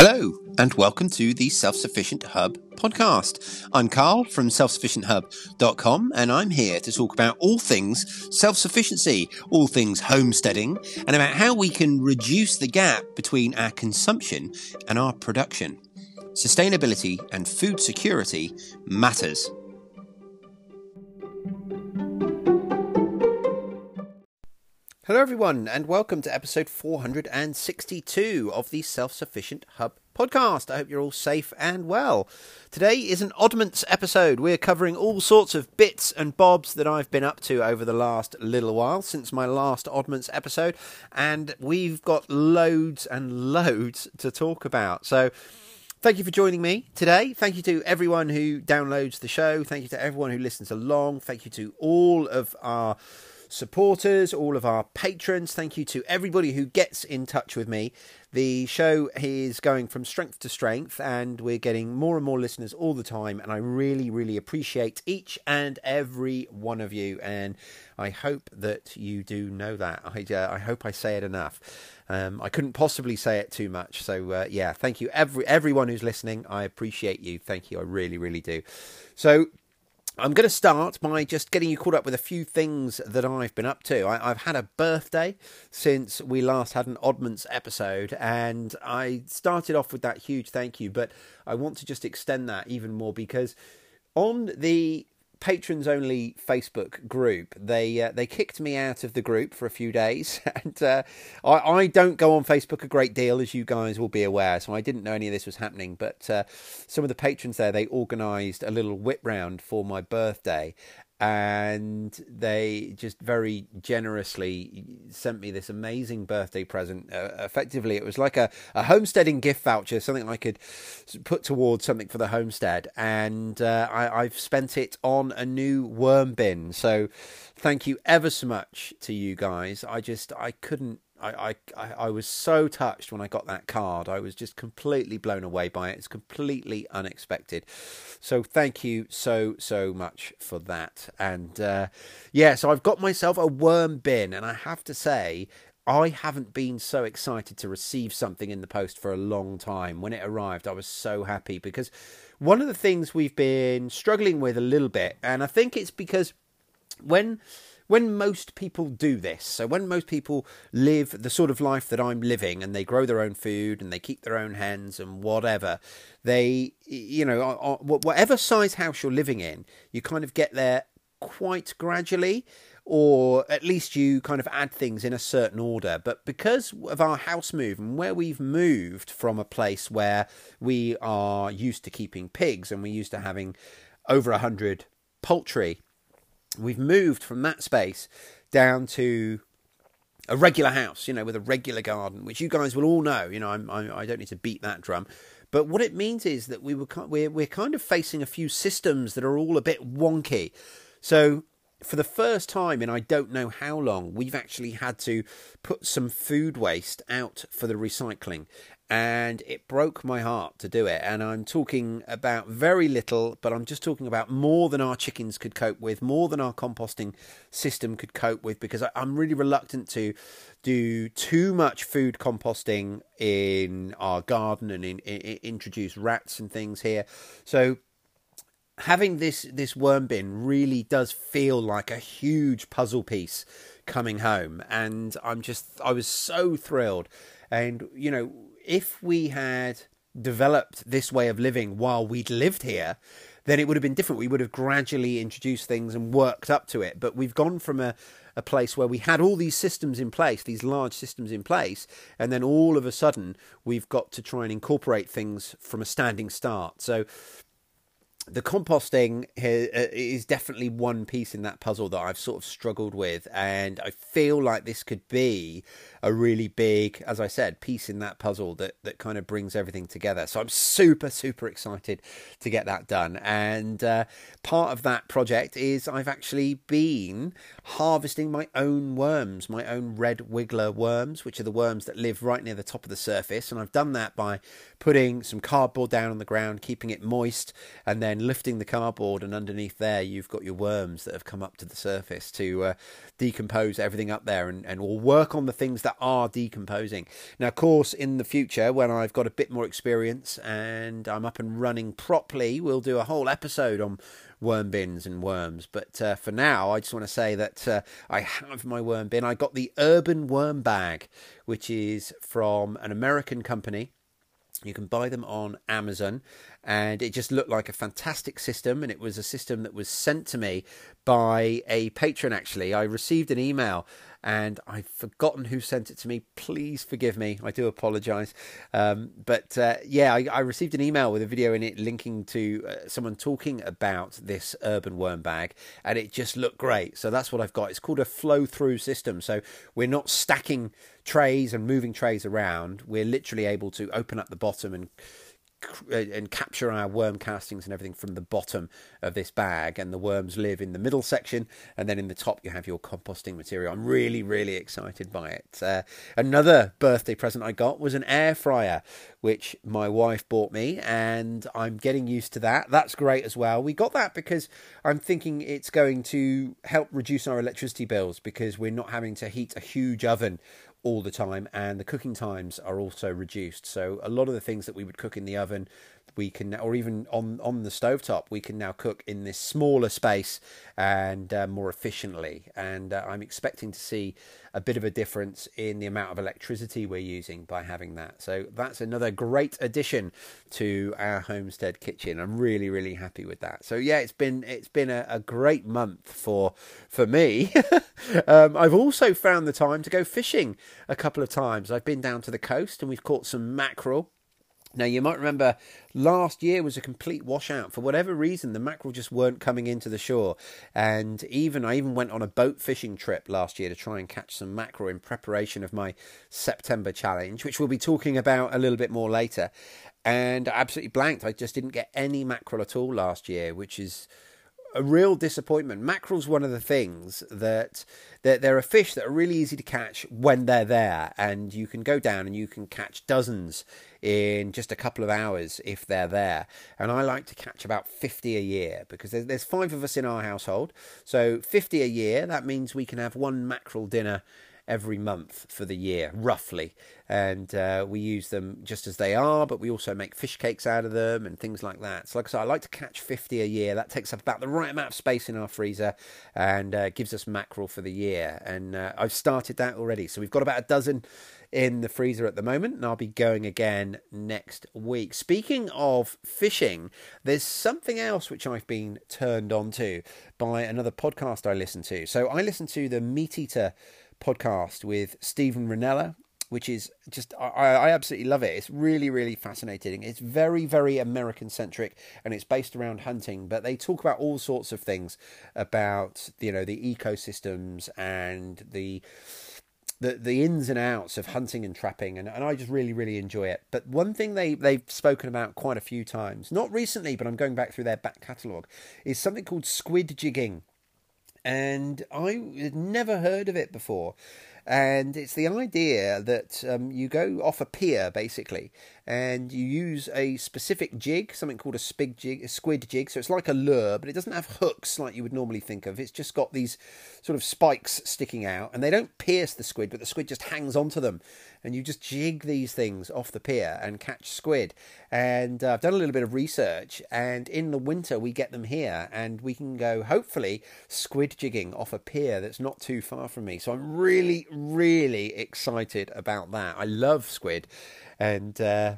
Hello, and welcome to the Self Sufficient Hub podcast. I'm Carl from selfsufficienthub.com, and I'm here to talk about all things self sufficiency, all things homesteading, and about how we can reduce the gap between our consumption and our production. Sustainability and food security matters. Hello, everyone, and welcome to episode 462 of the Self Sufficient Hub podcast. I hope you're all safe and well. Today is an oddments episode. We're covering all sorts of bits and bobs that I've been up to over the last little while since my last oddments episode, and we've got loads and loads to talk about. So, Thank you for joining me today. Thank you to everyone who downloads the show. Thank you to everyone who listens along. Thank you to all of our supporters, all of our patrons. Thank you to everybody who gets in touch with me. The show is going from strength to strength, and we're getting more and more listeners all the time. And I really, really appreciate each and every one of you. And I hope that you do know that. I, uh, I hope I say it enough. Um, I couldn't possibly say it too much. So uh, yeah, thank you every everyone who's listening. I appreciate you. Thank you. I really, really do. So I'm going to start by just getting you caught up with a few things that I've been up to. I, have had a birthday since we last had an Oddments episode, and I started off with that huge thank you, but I want to just extend that even more because on the patrons only Facebook group. They uh, they kicked me out of the group for a few days, and uh, I, I don't go on Facebook a great deal, as you guys will be aware. So I didn't know any of this was happening. But uh, some of the patrons there they organised a little whip round for my birthday, and they just very generously sent me this amazing birthday present. Uh, effectively, it was like a, a homesteading gift voucher, something I could put towards something for the homestead, and uh, I, I've spent it on a new worm bin. So, thank you ever so much to you guys. I just I couldn't I, I, I was so touched when I got that card. I was just completely blown away by it. It's completely unexpected. So thank you so, so much for that. And uh, yeah, so I've got myself a worm bin, and I have to say, I haven't been so excited to receive something in the post for a long time. When it arrived, I was so happy because one of the things we've been struggling with a little bit, and I think it's because when when most people do this, so when most people live the sort of life that I'm living and they grow their own food and they keep their own hens and whatever, they, you know, whatever size house you're living in, you kind of get there quite gradually or at least you kind of add things in a certain order. But because of our house move and where we've moved from a place where we are used to keeping pigs and we're used to having over a hundred poultry we've moved from that space down to a regular house, you know, with a regular garden, which you guys will all know. You know, I'm, I'm, I do not need to beat that drum. But what it means is that we were we're we're kind of facing a few systems that are all a bit wonky. So for the first time in I don't know how long, we've actually had to put some food waste out for the recycling and it broke my heart to do it. And I'm talking about very little, but I'm just talking about more than our chickens could cope with, more than our composting system could cope with, because I'm really reluctant to do too much food composting in our garden and in, in, introduce rats and things here. So having this this worm bin really does feel like a huge puzzle piece coming home, and I'm just I was so thrilled. And you know, if we had developed this way of living while we'd lived here, then it would have been different. We would have gradually introduced things and worked up to it. But we've gone from a, a place where we had all these systems in place, these large systems in place, and then all of a sudden we've got to try and incorporate things from a standing start. So the composting uh, is definitely one piece in that puzzle that I've sort of struggled with, and I feel like this could be a really big, as I said, piece in that puzzle that that kind of brings everything together. So I'm super super excited to get that done, and uh, part of that project is I've actually been harvesting my own worms, my own red wiggler worms, which are the worms that live right near the top of the surface, and I've done that by putting some cardboard down on the ground, keeping it moist, and then then lifting the cardboard, and underneath there, you've got your worms that have come up to the surface to uh, decompose everything up there and, and will work on the things that are decomposing. Now, of course, in the future, when I've got a bit more experience and I'm up and running properly, we'll do a whole episode on worm bins and worms. But uh, for now, I just want to say that uh, I have my worm bin. I got the Urban Worm Bag, which is from an American company. You can buy them on Amazon, and it just looked like a fantastic system. And it was a system that was sent to me by a patron, actually. I received an email and I've forgotten who sent it to me. Please forgive me. I do apologise. Um, but uh, yeah, I, I, received an email with a video in it linking to uh, someone talking about this urban worm bag, and it just looked great. So that's what I've got. It's called a flow through system. So we're not stacking trays and moving trays around. We're literally able to open up the bottom and and capture our worm castings and everything from the bottom of this bag and the worms live in the middle section and then in the top you have your composting material. I'm really really excited by it. Uh, another birthday present i got was an air fryer which my wife bought me and i'm getting used to that. That's great as well. We got that because i'm thinking it's going to help reduce our electricity bills because we're not having to heat a huge oven all the time, and the cooking times are also reduced. So a lot of the things that we would cook in the oven, we can, or even on on the stovetop, we can now cook in this smaller space and uh, more efficiently. And uh, I'm expecting to see a bit of a difference in the amount of electricity we're using by having that. So that's another great addition to our homestead kitchen. I'm really really happy with that. So yeah, it's been it's been a, a great month for for me. um, I've also found the time to go fishing a couple of times. I've been down to the coast and we've caught some mackerel now, you might remember last year was a complete washout. For whatever reason, the mackerel just weren't coming into the shore. And even I even went on a boat fishing trip last year to try and catch some mackerel in preparation of my September challenge, which we'll be talking about a little bit more later. And I absolutely blanked. I just didn't get any mackerel at all last year, which is a real disappointment. Mackerel's one of the things that they're, they're a fish that are really easy to catch when they're there, and you can go down and you can catch dozens in just a couple of hours if they're there. And I like to catch about 50 a year because there's, there's five of us in our household. So 50 a year, that means we can have one mackerel dinner every month for the year, roughly. And uh, we use them just as they are, but we also make fish cakes out of them and things like that. So, like I said, I like to catch 50 a year. That takes up about the right amount of space in our freezer and uh, gives us mackerel for the year. And uh, I've started that already. So, we've got about a dozen in the freezer at the moment, and I'll be going again next week. Speaking of fishing, there's something else which I've been turned on to by another podcast I listen to. So I listen to the Meat Eater podcast with Steven Rinella, which is just I, I absolutely love it. It's really really fascinating. It's very very American centric and it's based around hunting, but they talk about all sorts of things about you know the ecosystems and the the the ins and outs of hunting and trapping and, and I just really really enjoy it. But one thing they they've spoken about quite a few times, not recently, but I'm going back through their back catalogue, is something called squid jigging and I had never heard of it before. And it's the idea that um, you go off a pier basically, and you use a specific jig, something called a spig jig, a squid jig. So it's like a lure, but it doesn't have hooks like you would normally think of. It's just got these sort of spikes sticking out, and they don't pierce the squid, but the squid just hangs onto them. And you just jig these things off the pier and catch squid. And uh, I've done a little bit of research, and in the winter we get them here, and we can go hopefully squid jigging off a pier that's not too far from me. So I'm really, really excited about that. I love squid and uh,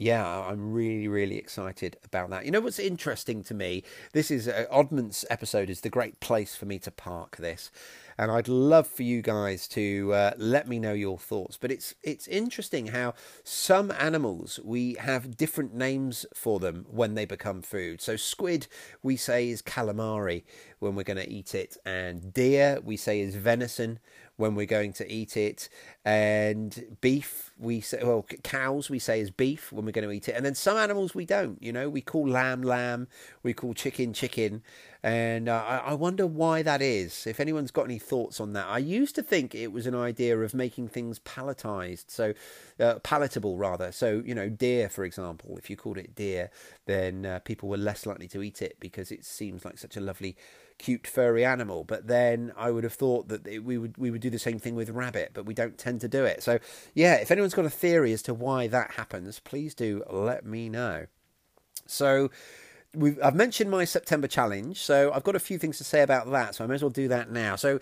yeah, I'm really, really excited about that. You know what's interesting to me? This is uh, Oddments episode is the great place for me to park this, and I'd love for you guys to uh, let me know your thoughts. But it's it's interesting how some animals we have different names for them when they become food. So squid we say is calamari when we're going to eat it, and deer we say is venison when we're going to eat it, and beef we say well cows we say is beef when we're going to eat it, and then some animals we don't. You know, we call lamb lamb, we call chicken chicken, And uh, I, wonder why that is. If anyone's got any thoughts on that, I used to think it was an idea of making things palatized, so uh, palatable rather. So you know, deer, for example, if you called it deer, then uh, people were less likely to eat it because it seems like such a lovely cute furry animal. But then I would have thought that we would we would do the same thing with rabbit, but we don't tend to do it. So yeah, if anyone's got a theory as to why that happens, please do let me know. So. I've mentioned my September challenge, so I've got a few things to say about that, so I may as well do that now. So,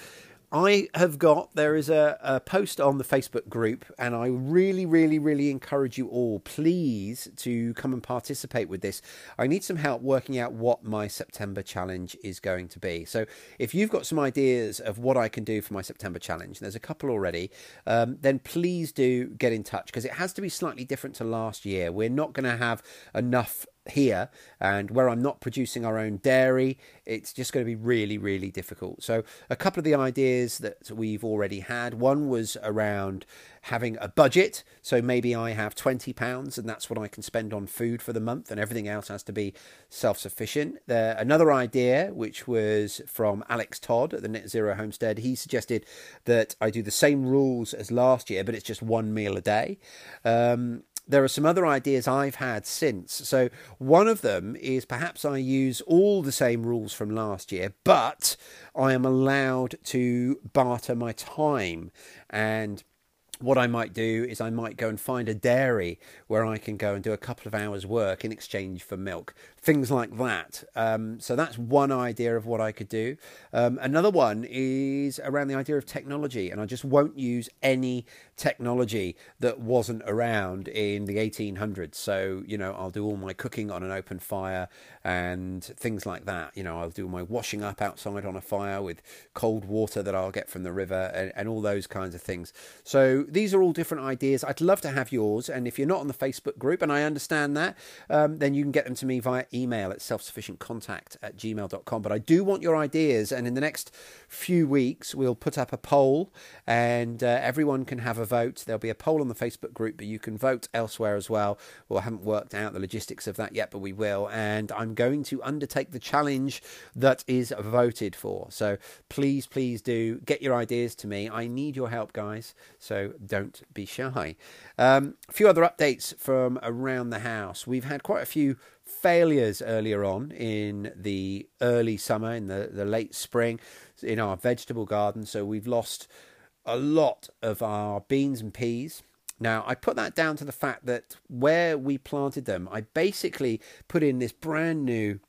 I have got, there is a, a, post on the Facebook group, and I really, really, really encourage you all, please, to come and participate with this. I need some help working out what my September challenge is going to be. So, if you've got some ideas of what I can do for my September challenge, there's a couple already, um, then please do get in touch because it has to be slightly different to last year. We're not going to have enough here and where I'm not producing our own dairy, it's just going to be really, really difficult. So, a couple of the ideas that we've already had one was around having a budget. So, maybe I have £20 and that's what I can spend on food for the month, and everything else has to be self sufficient. another idea, which was from Alex Todd at the Net Zero Homestead, he suggested that I do the same rules as last year, but it's just one meal a day. Um, there are some other ideas I've had since. So, one of them is perhaps I use all the same rules from last year, but I am allowed to barter my time and what I might do is I might go and find a dairy where I can go and do a couple of hours' work in exchange for milk, things like that. Um, so that's one idea of what I could do. Um, another one is around the idea of technology, and I just won't use any technology that wasn't around in the 1800s. So, you know, I'll do all my cooking on an open fire and things like that. You know, I'll do my washing up outside on a fire with cold water that I'll get from the river and, and all those kinds of things. So, these are all different ideas. I'd love to have yours. And if you're not on the Facebook group, and I understand that, um, then you can get them to me via email at selfsufficientcontact at gmail.com. But I do want your ideas. And in the next few weeks, we'll put up a poll and uh, everyone can have a vote. There'll be a poll on the Facebook group, but you can vote elsewhere as well. Well, I haven't worked out the logistics of that yet, but we will. And I'm going to undertake the challenge that is voted for. So please, please do get your ideas to me. I need your help, guys. So don't be shy. Um, a few other updates from around the house. We've had quite a few failures earlier on in the early summer, in the, the late spring, in our vegetable garden. So we've lost a lot of our beans and peas. Now, I put that down to the fact that where we planted them, I basically put in this brand new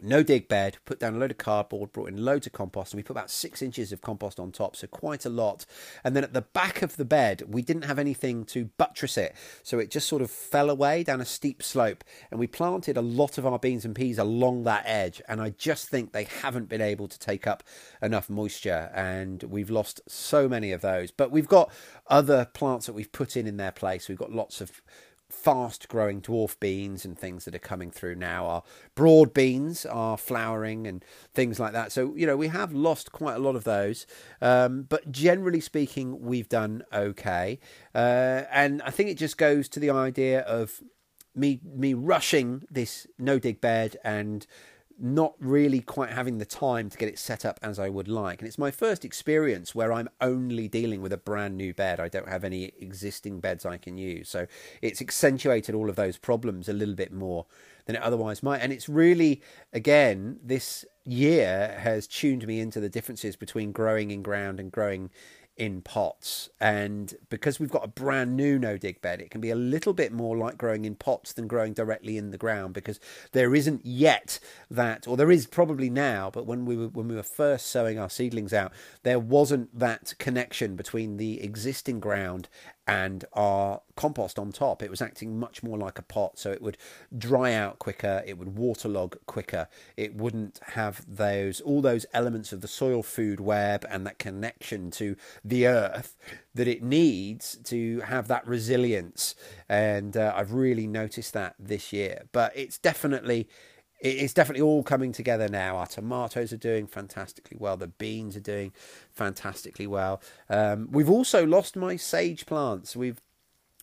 no dig bed, put down a load of cardboard, brought in loads of compost, and we put about six inches of compost on top, so quite a lot. And then at the back of the bed, we didn't have anything to buttress it, so it just sort of fell away down a steep slope. And we planted a lot of our beans and peas along that edge, and I just think they haven't been able to take up enough moisture, and we've lost so many of those. But we've got other plants that we've put in in their place. We've got lots of fast growing dwarf beans and things that are coming through now. are broad beans are flowering and things like that. So, you know, we have lost quite a lot of those. Um, but generally speaking, we've done okay. Uh, and I think it just goes to the idea of me me rushing this no dig bed and not really quite having the time to get it set up as I would like. And it's my first experience where I'm only dealing with a brand new bed. I don't have any existing beds I can use. So it's accentuated all of those problems a little bit more than it otherwise might. And it's really, again, this year has tuned me into the differences between growing in ground and growing in pots. And because we've got a brand new no dig bed, it can be a little bit more like growing in pots than growing directly in the ground because there isn't yet that, or there is probably now, but when we were, when we were first sowing our seedlings out, there wasn't that connection between the existing ground and our compost on top. It was acting much more like a pot, so it would dry out quicker, it would waterlog quicker, it wouldn't have those all those elements of the soil food web and that connection to the earth that it needs to have that resilience. And uh, I've really noticed that this year. But it's definitely it's definitely all coming together now. Our tomatoes are doing fantastically well. The beans are doing fantastically well. Um, we've also lost my sage plants. We've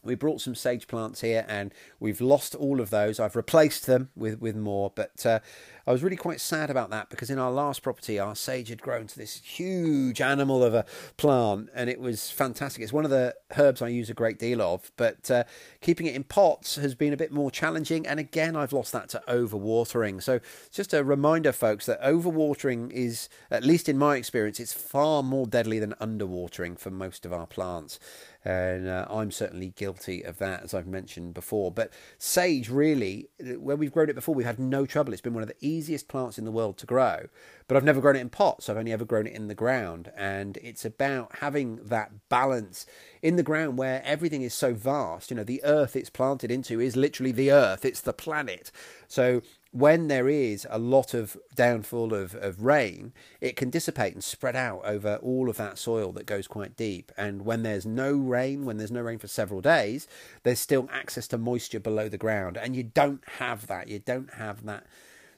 we brought some sage plants here and we've lost all of those. I've replaced them with, with more, but uh, I was really quite sad about that because in our last property, our sage had grown to this huge animal of a plant and it was fantastic. It's one of the herbs I use a great deal of, but uh, keeping it in pots has been a bit more challenging. And again, I've lost that to overwatering. So just a reminder, folks, that overwatering is, at least in my experience, it's far more deadly than underwatering for most of our plants and uh, I'm certainly guilty of that, as I've mentioned before. But sage, really, where we've grown it before, we've had no trouble. It's been one of the easiest plants in the world to grow, but I've never grown it in pots. I've only ever grown it in the ground, and it's about having that balance in the ground where everything is so vast. You know, the earth it's planted into is literally the earth; it's the planet. So when there is a lot of downfall of, of rain, it can dissipate and spread out over all of that soil that goes quite deep. And when there's no rain, when there's no rain for several days, there's still access to moisture below the ground. And you don't have that. You don't have that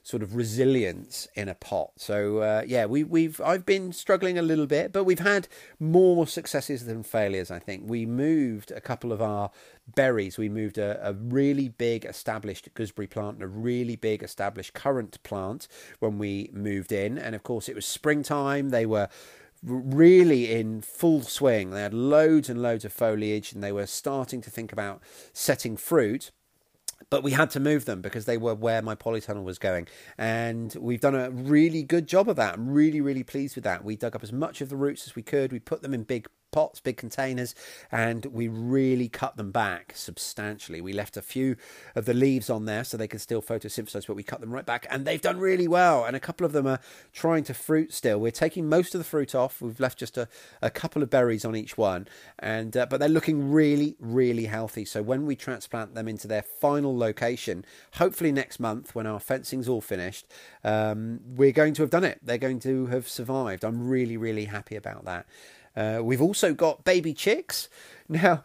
sort of resilience in a pot. So uh, yeah, we, we've I've been struggling a little bit, but we've had more successes than failures. I think we moved a couple of our berries. We moved a, a really big established gooseberry plant and a really big established currant plant when we moved in, and of course it was springtime. They were really in full swing. They had loads and loads of foliage, and they were starting to think about setting fruit but we had to move them because they were where my polytunnel was going. And we've done a really good job of that. I'm really, really pleased with that. We dug up as much of the roots as we could. We put them in big pots, big containers, and we really cut them back substantially. We left a few of the leaves on there so they can still photosynthesize, but we cut them right back, and they've done really well. And a couple of them are trying to fruit still. We're taking most of the fruit off. We've left just a, a couple of berries on each one, and uh, but they're looking really, really healthy. So when we transplant them into their final location, hopefully next month when our fencing's all finished, um, we're going to have done it. They're going to have survived. I'm really, really happy about that. Uh, we've also got baby chicks. Now,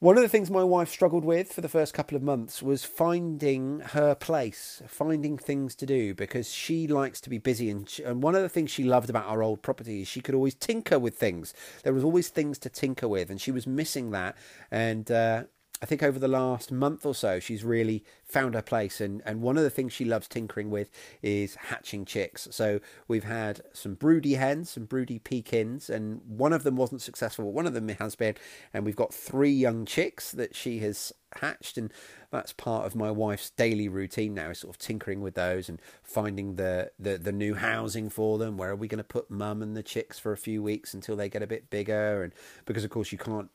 one of the things my wife struggled with for the first couple of months was finding her place, finding things to do because she likes to be busy. And, she, and one of the things she loved about our old property is she could always tinker with things. There was always things to tinker with, and she was missing that. And uh, I think over the last month or so, she's really found her place. And, and one of the things she loves tinkering with is hatching chicks. So we've had some broody hens, some broody pekins, and one of them wasn't successful, but one of them has been. And we've got three young chicks that she has hatched. And that's part of my wife's daily routine now, is sort of tinkering with those and finding the, the, the new housing for them. Where are we going to put mum and the chicks for a few weeks until they get a bit bigger? And because, of course, you can't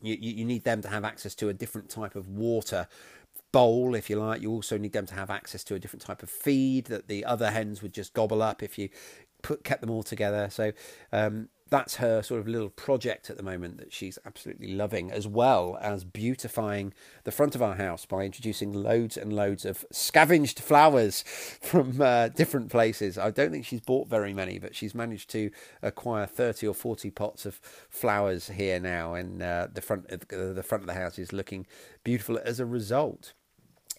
you, you need them to have access to a different type of water bowl, if you like. You also need them to have access to a different type of feed that the other hens would just gobble up if you put kept them all together. So um, that's her sort of little project at the moment that she's absolutely loving, as well as beautifying the front of our house by introducing loads and loads of scavenged flowers from uh, different places. I don't think she's bought very many, but she's managed to acquire thirty or forty pots of flowers here now, and uh, the front of the front of the house is looking beautiful as a result.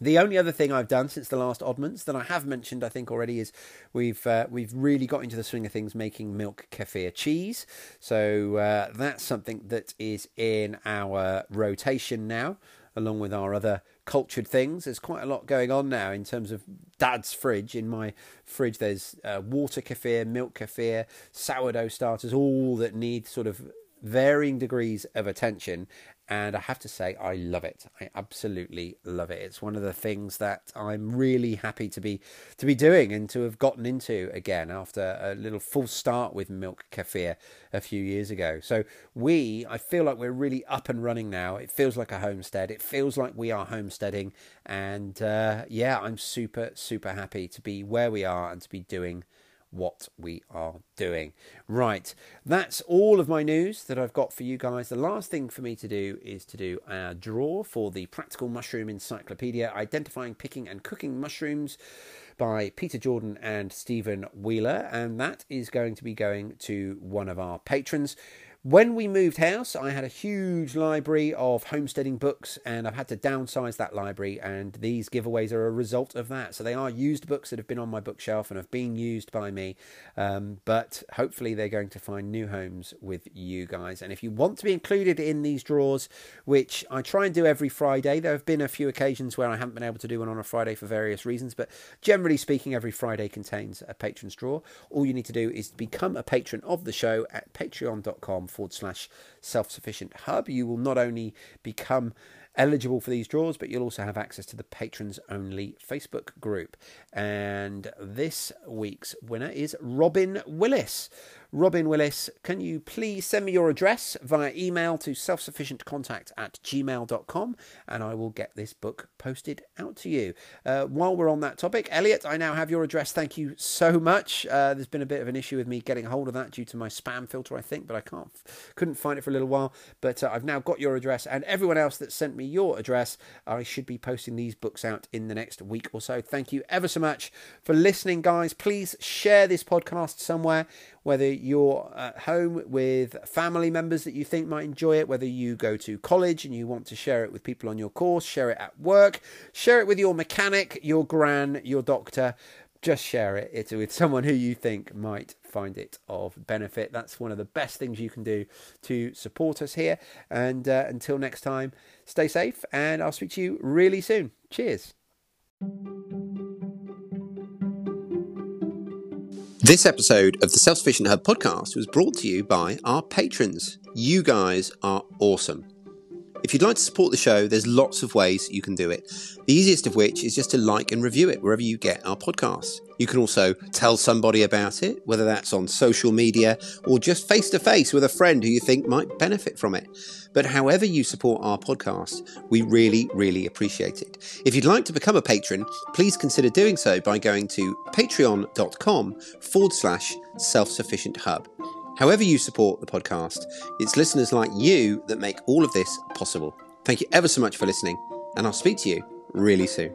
The only other thing I've done since the last Oddments that I have mentioned, I think already, is we've uh, we've really got into the swing of things making milk kefir cheese. So uh, that's something that is in our rotation now, along with our other cultured things. There's quite a lot going on now in terms of Dad's fridge. In my fridge, there's uh, water kefir, milk kefir, sourdough starters, all that need sort of varying degrees of attention and I have to say I love it. I absolutely love it. It's one of the things that I'm really happy to be to be doing and to have gotten into again after a little full start with Milk Kefir a few years ago. So we, I feel like we're really up and running now. It feels like a homestead. It feels like we are homesteading, and uh, yeah, I'm super super happy to be where we are and to be doing what we are doing. Right, that's all of my news that I've got for you guys. The last thing for me to do is to do a draw for the Practical Mushroom Encyclopedia Identifying, Picking, and Cooking Mushrooms by Peter Jordan and Stephen Wheeler, and that is going to be going to one of our patrons. When we moved house, I had a huge library of homesteading books, and I've had to downsize that library. And these giveaways are a result of that. So they are used books that have been on my bookshelf and have been used by me, um, but hopefully they're going to find new homes with you guys. And if you want to be included in these draws, which I try and do every Friday, there have been a few occasions where I haven't been able to do one on a Friday for various reasons, but generally speaking, every Friday contains a patron's draw. All you need to do is become a patron of the show at patreon.com forward slash self sufficient hub. You will not only become eligible for these draws, but you'll also have access to the patrons only Facebook group. And this week's winner is Robin Willis. Robin Willis, can you please send me your address via email to selfsufficientcontact at gmail.com and I will get this book posted out to you. Uh, while we're on that topic, Elliot, I now have your address. Thank you so much. Uh, there's been a bit of an issue with me getting hold of that due to my spam filter, I think, but I can't, couldn't find it for a little while. But uh, I've now got your address and everyone else that sent me your address. I should be posting these books out in the next week or so. Thank you ever so much for listening, guys. Please share this podcast somewhere whether you're at home with family members that you think might enjoy it, whether you go to college and you want to share it with people on your course, share it at work, share it with your mechanic, your gran, your doctor. Just share it It's with someone who you think might find it of benefit. That's one of the best things you can do to support us here. And uh, until next time, stay safe, and I'll speak to you really soon. Cheers. This episode of the Self Sufficient Hub podcast was brought to you by our patrons. You guys are awesome. If you'd like to support the show, there's lots of ways you can do it. The easiest of which is just to like and review it wherever you get our podcast. You can also tell somebody about it, whether that's on social media or just face to face with a friend who you think might benefit from it. But however you support our podcast, we really, really appreciate it. If you'd like to become a patron, please consider doing so by going to patreon.com forward slash self sufficient hub. However, you support the podcast, it's listeners like you that make all of this possible. Thank you ever so much for listening, and I'll speak to you really soon.